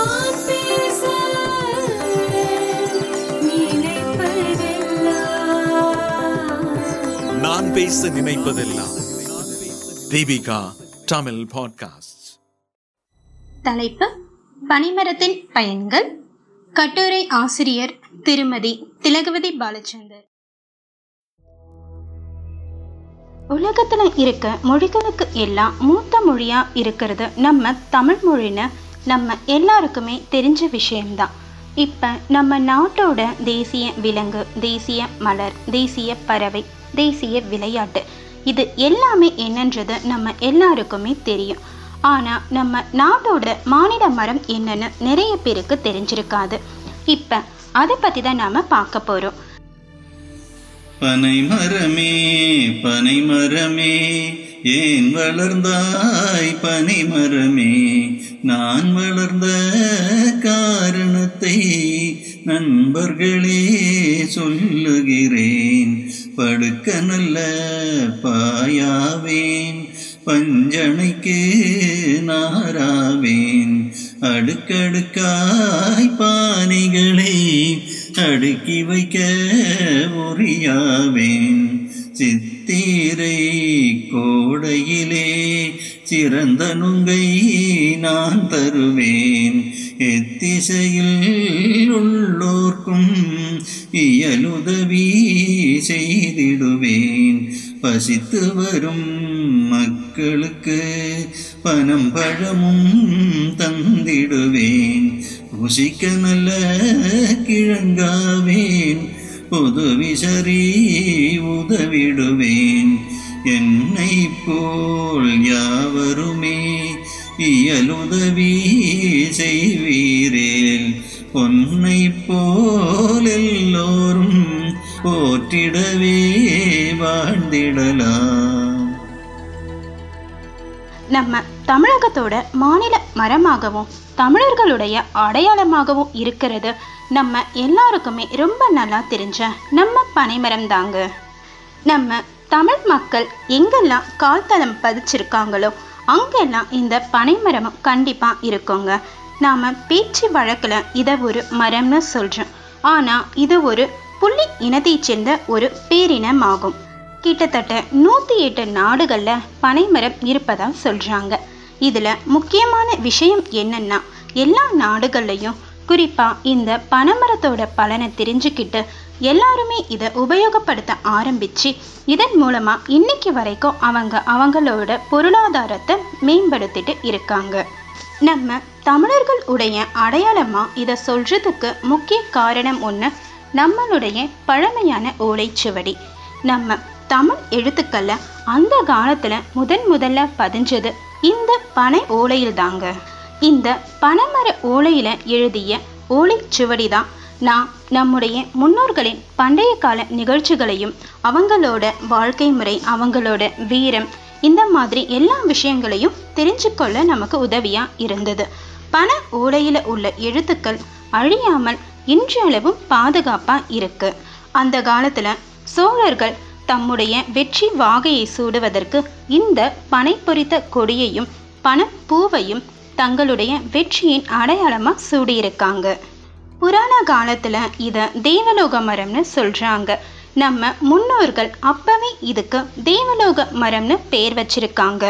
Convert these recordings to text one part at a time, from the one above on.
நான் பேச நினைப்பதெல்லாம் நான் பேச நினைப்பதெல்லாம் தீபிகா தமிழ் பாட்காஸ்ட் தலைப்பு பனிமரத்தின் பயன்கள். கட்டுரை ஆசிரியர் திருமதி திலகவதி பாலச்சந்தர். உலகத்துல இருக்க மொழிகளுக்கு எல்லாம் மூத்த மொழியா இருக்கிறது நம்ம தமிழ் மொழின்னு நம்ம எல்லாருக்குமே தெரிஞ்ச விஷயம்தான். இப்போ நம்ம நாட்டோட தேசிய விலங்கு தேசிய மலர் தேசிய பறவை தேசிய விளையாட்டு இது எல்லாமே என்னன்றது நம்ம எல்லாருக்குமே தெரியும். ஆனால் நம்ம நாட்டோட மாநில மரம் என்னன்னு நிறைய பேருக்கு தெரிஞ்சிருக்காது. இப்போ அதை பற்றி தான் நாம் பார்க்க போகிறோம் பனை மரமே பனை மரமே ஏன் வளர்ந்தாய் பனை மரமே? நான் வளர்ந்த காரணத்தை நண்பர்களே சொல்லுகிறேன். படுக்க நல்ல பாயாவேன். பஞ்சனைக்கு நாராவேன். அடுக்கடுக்காய் பானைகளை அடுக்கி வைக்க உரியாவேன். சிறந்த நுங்கை நான் தருவேன். எத்திசையில் உள்ளோர்க்கும் இயலுதவி செய்திடுவேன். பசித்து வரும் மக்களுக்கு பணம் பழமும் தந்திடுவேன். ருசிக்க நல்ல கிழங்காவேன். உதவி சரி உதவிடுவேன். என்னை போல் யாவருமே இயலுதவி செய்வீரேல். பொன்னை போல் எல்லோரும் போற்றிடவே வாழ்ந்திடலாம். நம்ம தமிழகத்தோட மாநில மரமாகவும் தமிழர்களுடைய அடையாளமாகவும் இருக்கிறது. நம்ம எல்லாருக்குமே ரொம்ப நல்லா தெரிஞ்ச நம்ம பனைமரம் தாங்க. நம்ம தமிழ் மக்கள் எங்கெல்லாம் கால்தளம் பதிச்சிருக்காங்களோ அங்கெல்லாம் இந்த பனைமரமும் கண்டிப்பா இருக்குங்க. நாம பேச்சு வழக்குல இதை ஒரு மரம்னு சொல்கிறோம் ஆனா இது ஒரு புள்ளி இனத்தைச் சேர்ந்த ஒரு பேரினமாகும். கிட்டத்தட்ட நூத்தி எட்டு நாடுகள்ல பனைமரம் இருப்பதா சொல்றாங்க. இதுல முக்கியமான விஷயம் என்னன்னா எல்லா நாடுகள்லையும் குறிப்பா இந்த பனைமரத்தோட பலனை தெரிஞ்சுக்கிட்டு எல்லாருமே இதை உபயோகப்படுத்த ஆரம்பிச்சு இதன் மூலமாக இன்னைக்கு வரைக்கும் அவங்க அவங்களோட பொருளாதாரத்தை மேம்படுத்திட்டு இருக்காங்க. நம்ம தமிழர்கள் உடைய அடையாளமாக இதை சொல்கிறதுக்கு முக்கிய காரணம் ஒன்று நம்மளுடைய பழமையான ஓலைச்சுவடி. நம்ம தமிழ் எழுத்துக்களில் அந்த காலத்தில் முதன் முதல்ல பதிஞ்சது இந்த பனை ஓலையில் தாங்க இந்த பனைமர ஓலையில் எழுதிய ஓலைச்சுவடி தான் நான் நம்முடைய முன்னோர்களின் பண்டைய கால நிகழ்ச்சிகளையும் அவங்களோட வாழ்க்கை முறை அவங்களோட வீரம் இந்த மாதிரி எல்லா விஷயங்களையும் தெரிஞ்சுக்கொள்ள நமக்கு உதவியா இருந்தது. பண ஓலையில உள்ள எழுத்துக்கள் அழியாமல் இன்றளவும் பாதுகாப்பா இருக்கு. அந்த காலத்துல சோழர்கள் தம்முடைய வெற்றி வாகையை சூடுவதற்கு இந்த பனை பொறித்த கொடியையும் பணப்பூவையும் தங்களுடைய வெற்றியின் அடையாளமா சூடியிருக்காங்க. புராண காலத்துல இத தேவலோக மரம்னு சொல்றாங்க. நம்ம முன்னோர்கள் அப்பவே இதுக்கு தேவலோக மரம்னு பேர் வச்சிருக்காங்க.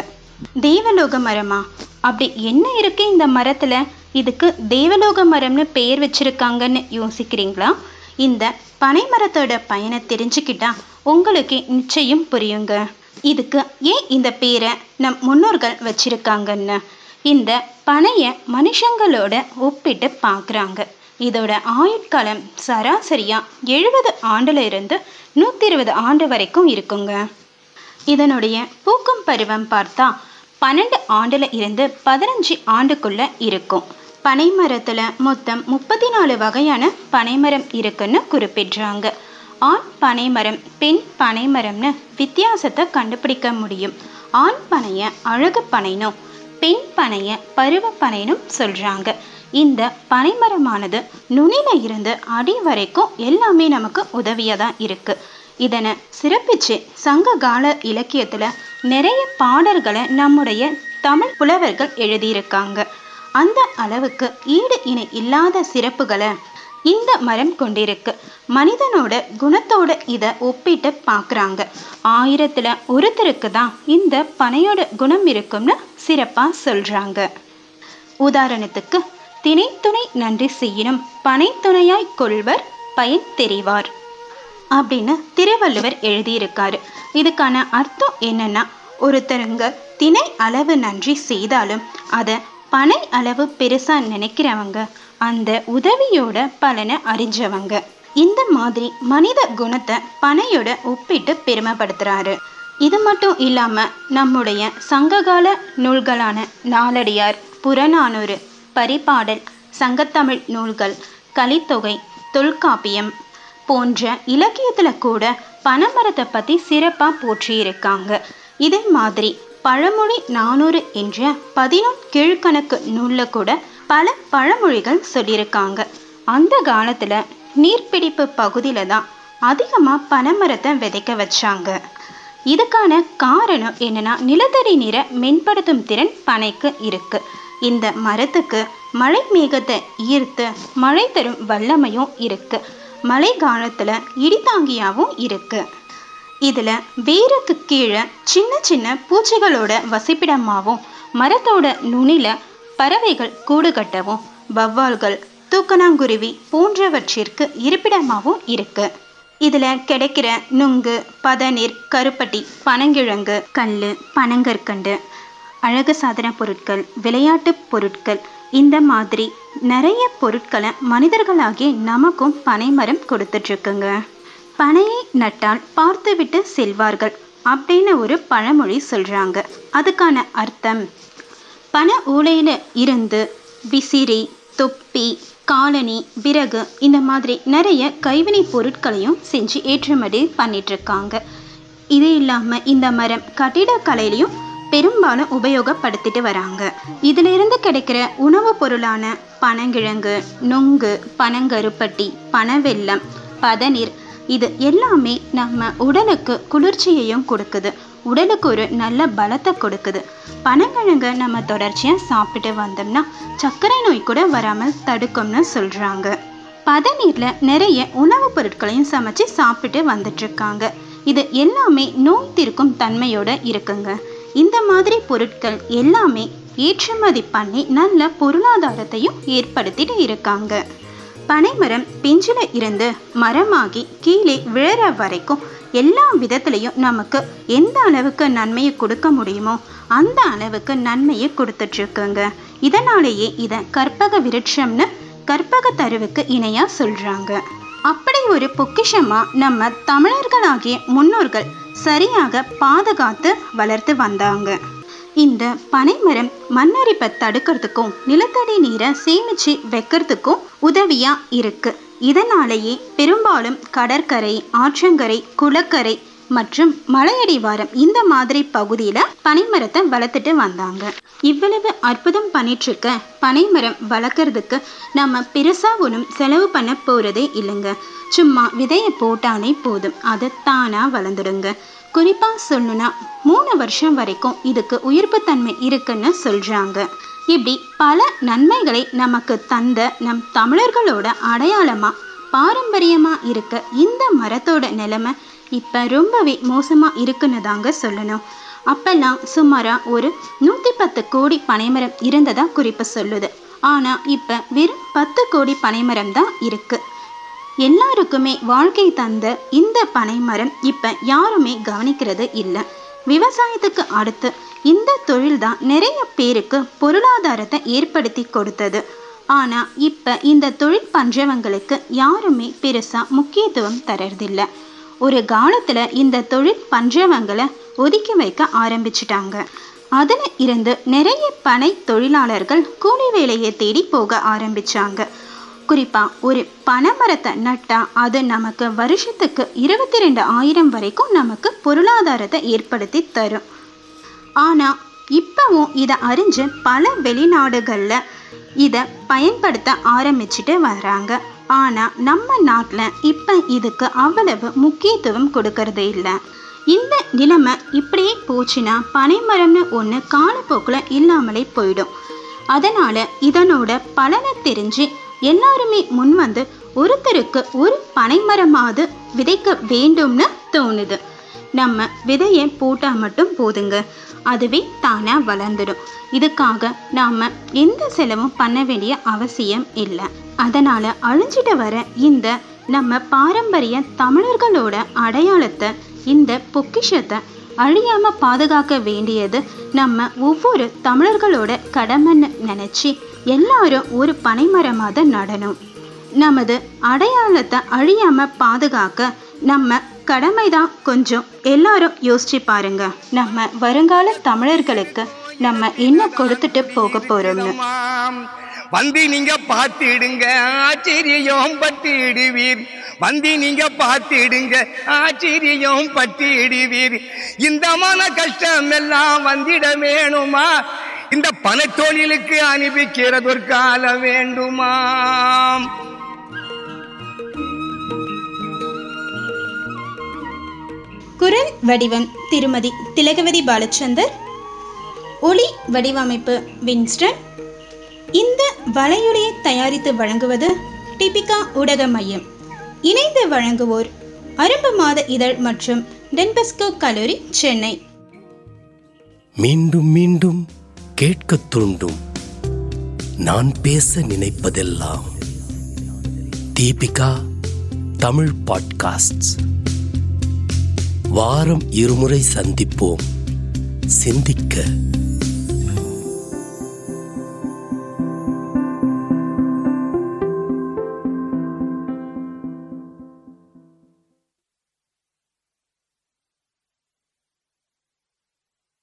தேவலோக மரமா? அப்படி என்ன இருக்கு இந்த மரத்துல? இதுக்கு தேவலோக மரம்னு பெயர் வச்சிருக்காங்கன்னு யோசிக்கிறீங்களா? இந்த பனை மரத்தோட பயனை தெரிஞ்சுக்கிட்டா உங்களுக்கு நிச்சயம் புரியுங்க. இதுக்கு ஏன் இந்த பேரை நம் முன்னோர்கள் வச்சிருக்காங்கன்னு? இந்த பனைய மனுஷங்களோட ஒப்பிட்டு பார்க்குறாங்க இதோட ஆயுட்காலம் சராசரியாக எழுபது ஆண்டுல இருந்து இருபது ஆண்டு வரைக்கும் இருக்குங்க. இதனுடைய பூக்கும் பருவம் பார்த்தா பன்னெண்டு ஆண்டுல இருந்து பதினஞ்சு ஆண்டுக்குள்ள இருக்கும். பனைமரத்தில் மொத்தம் முப்பத்தி நாலு வகையான பனைமரம் இருக்குன்னு குறிப்பிடுறாங்க. ஆண் பனைமரம் பெண் பனைமரம்னு வித்தியாசத்தை கண்டுபிடிக்க முடியும். ஆண் பனைய அழகு பனைனும் பெண் பனைய பருவ பனைனும் சொல்கிறாங்க இந்த பனைமரமானது நுனில இருந்து அடி வரைக்கும் எல்லாமே நமக்கு உதவியாக தான் இருக்கு. இதனை சிறப்பிச்சு சங்க கால இலக்கியத்துல நிறைய பாடல்களை நம்முடைய தமிழ் புலவர்கள் எழுதியிருக்காங்க. அந்த அளவுக்கு ஈடு இணை இல்லாத சிறப்புகளை இந்த மரம் கொண்டிருக்கு. மனிதனோட குணத்தோட இதை ஒப்பிட்டு பார்க்குறாங்க ஆயிரத்துல ஒருத்தருக்கு தான் இந்த பனையோட குணம் இருக்கும்னு சிறப்பா சொல்றாங்க. உதாரணத்துக்கு தினைத்துணை நன்றி செய்யினும் பனைத்துணையாய் கொள்வர் பயன் தெரிவார். அப்படின்னு திருவள்ளுவர் எழுதியிருக்காரு. இதுக்கான அர்த்தம் என்னன்னா ஒருத்தருங்க திணை அளவு நன்றி செய்தாலும் அதை பனை அளவு பெருசாக நினைக்கிறவங்க அந்த உதவியோட பலனை அறிஞ்சவங்க. இந்த மாதிரி மனித குணத்தை பனையோட ஒப்பிட்டு பெருமைப்படுத்துறாரு. இது மட்டும் இல்லாமல் நம்முடைய சங்ககால நூல்களான நாலடியார் புறநானூறு பரிபாடல் சங்கத்தமிழ் நூல்கள் கலித்தொகை தொல்காப்பியம் போன்ற இலக்கியத்துல கூட பனைமரத்தை பத்தி சிறப்பா போற்றியிருக்காங்க. இதே மாதிரி பழமொழி நானூறு என்ற பதினொன் கீழ்கணக்கு நூலில் கூட பல பழமொழிகள் சொல்லியிருக்காங்க. அந்த காலத்துல நீர்பிடிப்பு பகுதியில தான் அதிகமா பனைமரத்தை விதைக்க வச்சாங்க. இதுக்கான காரணம் என்னன்னா நிலத்தடி நீரை மென்படுத்தும் திறன் பனைக்கு இருக்கு. இந்த மரத்துக்கு மழை மேகத்தை ஈர்த்து மழை தரும் வல்லமையும் இருக்கு. மழை காலத்துல இடிதாங்கியாவும் இருக்கு. இதுல வேருக்கு கீழே சின்ன சின்ன பூச்சிகளோட வசிப்பிடமாகவும் மரத்தோட நுனில பறவைகள் கூடு கட்டவும் வவ்வால்கள் தூக்கணாங்குருவி போன்றவற்றிற்கு இருப்பிடமாகவும் இருக்கு. இதுல கிடைக்கிற நுங்கு பதநீர் கருப்பட்டி பனங்கிழங்கு கல் பனங்கற்கண்டு அழகு சாதன பொருட்கள் விளையாட்டு பொருட்கள் இந்த மாதிரி நிறைய பொருட்களை மனிதர்களாகிய நமக்கும் பனைமரம் கொடுத்துட்ருக்குங்க. பனையை நட்டால் பார்த்துவிட்டு செல்வார்கள் அப்படின்னு ஒரு பழமொழி சொல்கிறாங்க அதுக்கான அர்த்தம் பனை ஊலையில் இருந்து விசிறி தொப்பி காலனி விறகு இந்த மாதிரி நிறைய கைவினை பொருட்களையும் செஞ்சு ஏற்றுமதி பண்ணிட்டுருக்காங்க இது இல்லாமல் இந்த மரம் கட்டிடக்கலையிலையும் பெரும்பாலும் உபயோகப்படுத்திட்டு வராங்க. இதிலிருந்து கிடைக்கிற உணவுப் பொருளான பனங்கிழங்கு நுங்கு பனங்கருப்பட்டி பனவெல்லம் பதநீர் இது எல்லாமே நம்ம உடலுக்கு குளிர்ச்சியையும் கொடுக்குது. உடலுக்கு ஒரு நல்ல பலத்தை கொடுக்குது. பனங்கிழங்க நம்ம தொடர்ச்சியாக சாப்பிட்டு வந்தோம்னா சர்க்கரை நோய் கூட வராமல் தடுக்கும்னு சொல்கிறாங்க பதநீரில் நிறைய உணவுப் பொருட்களையும் சமைச்சு சாப்பிட்டு வந்துட்டுருக்காங்க இது எல்லாமே நோய் தீர்க்கும் தன்மையோட இருக்குங்க. இந்த மாதிரி பொருட்கள் எல்லாமே ஏற்றுமதி பண்ணி நல்ல பொருளாதாரத்தையும் ஏற்படுத்திட்டு இருக்காங்க. பனைமரம் பிஞ்சில் இருந்து மரமாகி கீழே விழற வரைக்கும் எல்லா விதத்துலையும் நமக்கு எந்த அளவுக்கு நன்மையை கொடுக்க முடியுமோ அந்த அளவுக்கு நன்மையை கொடுத்துட்ருக்குங்க. இதனாலேயே இதை கற்பக விருட்சம்னு கற்பக தருவுக்கு இணையாக சொல்கிறாங்க அப்படி ஒரு பொக்கிஷமாக நம்ம தமிழர்களாகிய முன்னோர்கள் சரியாக பாதுகாத்து வளர்த்து வந்தாங்க. இந்த பனைமரம் மண்ணரிப்பை தடுக்கிறதுக்கும் நிலத்தடி நீரை சேமிச்சு வைக்கிறதுக்கும் உதவியா இருக்கு. இதனாலேயே பெரும்பாலும் கடற்கரை ஆற்றங்கரை குளக்கரை மற்றும் மலையடிவாரம் இந்த மாதிரி பகுதியில பனைமரத்தை வளர்த்துட்டு வந்தாங்க. இவ்வளவு அற்புதம் பண்ணிட்டு இருக்க பனைமரம் வளர்க்கறதுக்கு நம்ம பெருசாக ஒன்றும் செலவு பண்ண போறதே இல்லைங்க. சும்மா விதையை போட்டாலே போதும். அது தானா வளர்ந்துடுங்க. குறிப்பாக சொல்லணும்னா மூணு வருஷம் வரைக்கும் இதுக்கு உயிர்ப்புத்தன்மை இருக்குன்னு சொல்கிறாங்க இப்படி பல நன்மைகளை நமக்கு தந்த நம் தமிழர்களோட அடையாளமாக பாரம்பரியமாக இருக்க இந்த மரத்தோட நிலைமை இப்போ ரொம்பவே மோசமாக இருக்குன்னு தாங்க சொல்லணும். அப்பெல்லாம் சுமாராக ஒரு நூற்றி பத்து கோடி பனைமரம் இருந்ததாக குறிப்பு சொல்லுது. ஆனால் இப்போ வெறும் பத்து கோடி பனைமரம் தான் இருக்குது எல்லாருக்குமே வாழ்க்கை தந்த இந்த பனைமரம் இப்போ யாருமே கவனிக்கிறது இல்லை. விவசாயத்துக்கு அடுத்து இந்த தொழில் தான் நிறைய பேருக்கு பொருளாதாரத்தை ஏற்படுத்தி கொடுத்தது. ஆனால் இப்போ இந்த தொழில் பண்றவங்களுக்கு யாருமே பெருசாக முக்கியத்துவம் தரதில்லை ஒரு காலத்தில் இந்த தொழில் பண்றவங்களை ஒதுக்கி வைக்க ஆரம்பிச்சிட்டாங்க. அதில் இருந்து நிறைய பனை தொழிலாளர்கள் கூலி வேலையை தேடி போக ஆரம்பித்தாங்க குறிப்பா ஒரு பனைமரத்தை நட்டா அது நமக்கு வருஷத்துக்கு இருபத்தி ரெண்டு ஆயிரம் வரைக்கும் நமக்கு பொருளாதாரத்தை ஏற்படுத்தி தரும். ஆனா இப்பவும் இதை அறிஞ்சு பல வெளிநாடுகளில் இதை பயன்படுத்த ஆரம்பிச்சுட்டு வராங்க. ஆனால் நம்ம நாட்டில் இப்போ இதுக்கு அவ்வளவு முக்கியத்துவம் கொடுக்கறது இல்லை. இந்த நிலைமை இப்படியே போச்சுன்னா பனைமரம்னு ஒன்று காலப்போக்கில் இல்லாமலே போயிடும். அதனால் இதனோட பலனை தெரிஞ்சு எல்லாருமே முன் வந்து ஒருத்தருக்கு ஒரு பனைமரமாவது விதைக்க வேண்டும்னு தோணுது. நம்ம விதையை போட்டால் மட்டும் போதுங்க. அதுவே தானாக வளர்ந்துடும். இதுக்காக நாம் எந்த செலவும் பண்ண வேண்டிய அவசியம் இல்லை. அதனால் அழிஞ்சிட்டு வர இந்த நம்ம பாரம்பரிய தமிழர்களோட அடையாளத்தை இந்த பொக்கிஷத்தை அழியாம பாதுகாக்க வேண்டியது நம்ம ஒவ்வொரு தமிழர்களோட கடமைன்னு நினைச்சு எல்லாரும் ஒரு பனைமரமாக நடணும். நமது அடையாளத்தை அழியாம பாதுகாக்க நம்ம கடமைதான் கொஞ்சம் எல்லாரும் யோசிச்சு பாருங்க. நம்ம வருங்கால தமிழர்களுக்கு நம்ம என்ன கொடுத்துட்டு போக போறோம்னு. வந்து நீங்க பார்த்துடுங்க ஆச்சரியம் பட்டிடுவீர். வந்து நீங்க பார்த்திடுங்க. ஆச்சரியம் பட்டிடுவீர். இந்த மன கஷ்டம் எல்லாம் வந்திட வேணுமா? இந்த பணத்தொழிலுக்கு அனுப்பிக்கிறதொரு காலம் வேண்டுமா? குரல் வடிவம் திருமதி திலகவதி பாலச்சந்தர். ஒளி வடிவமைப்பு வின்ஸ்டன். இந்த வலையொலியை தயாரித்து வழங்குவது டிபிகா ஊடக மையம். இணைந்து வழங்குவோர் அரும்பு மாத இதழ் மற்றும் டென்பெஸ்கோ கல்லூரி சென்னை. மீண்டும் மீண்டும் கேட்க தூண்டும். நான் பேச நினைப்பதெல்லாம் தீபிகா தமிழ் பாட்காஸ்ட் வாரம் இருமுறை சந்திப்போம். சிந்திக்க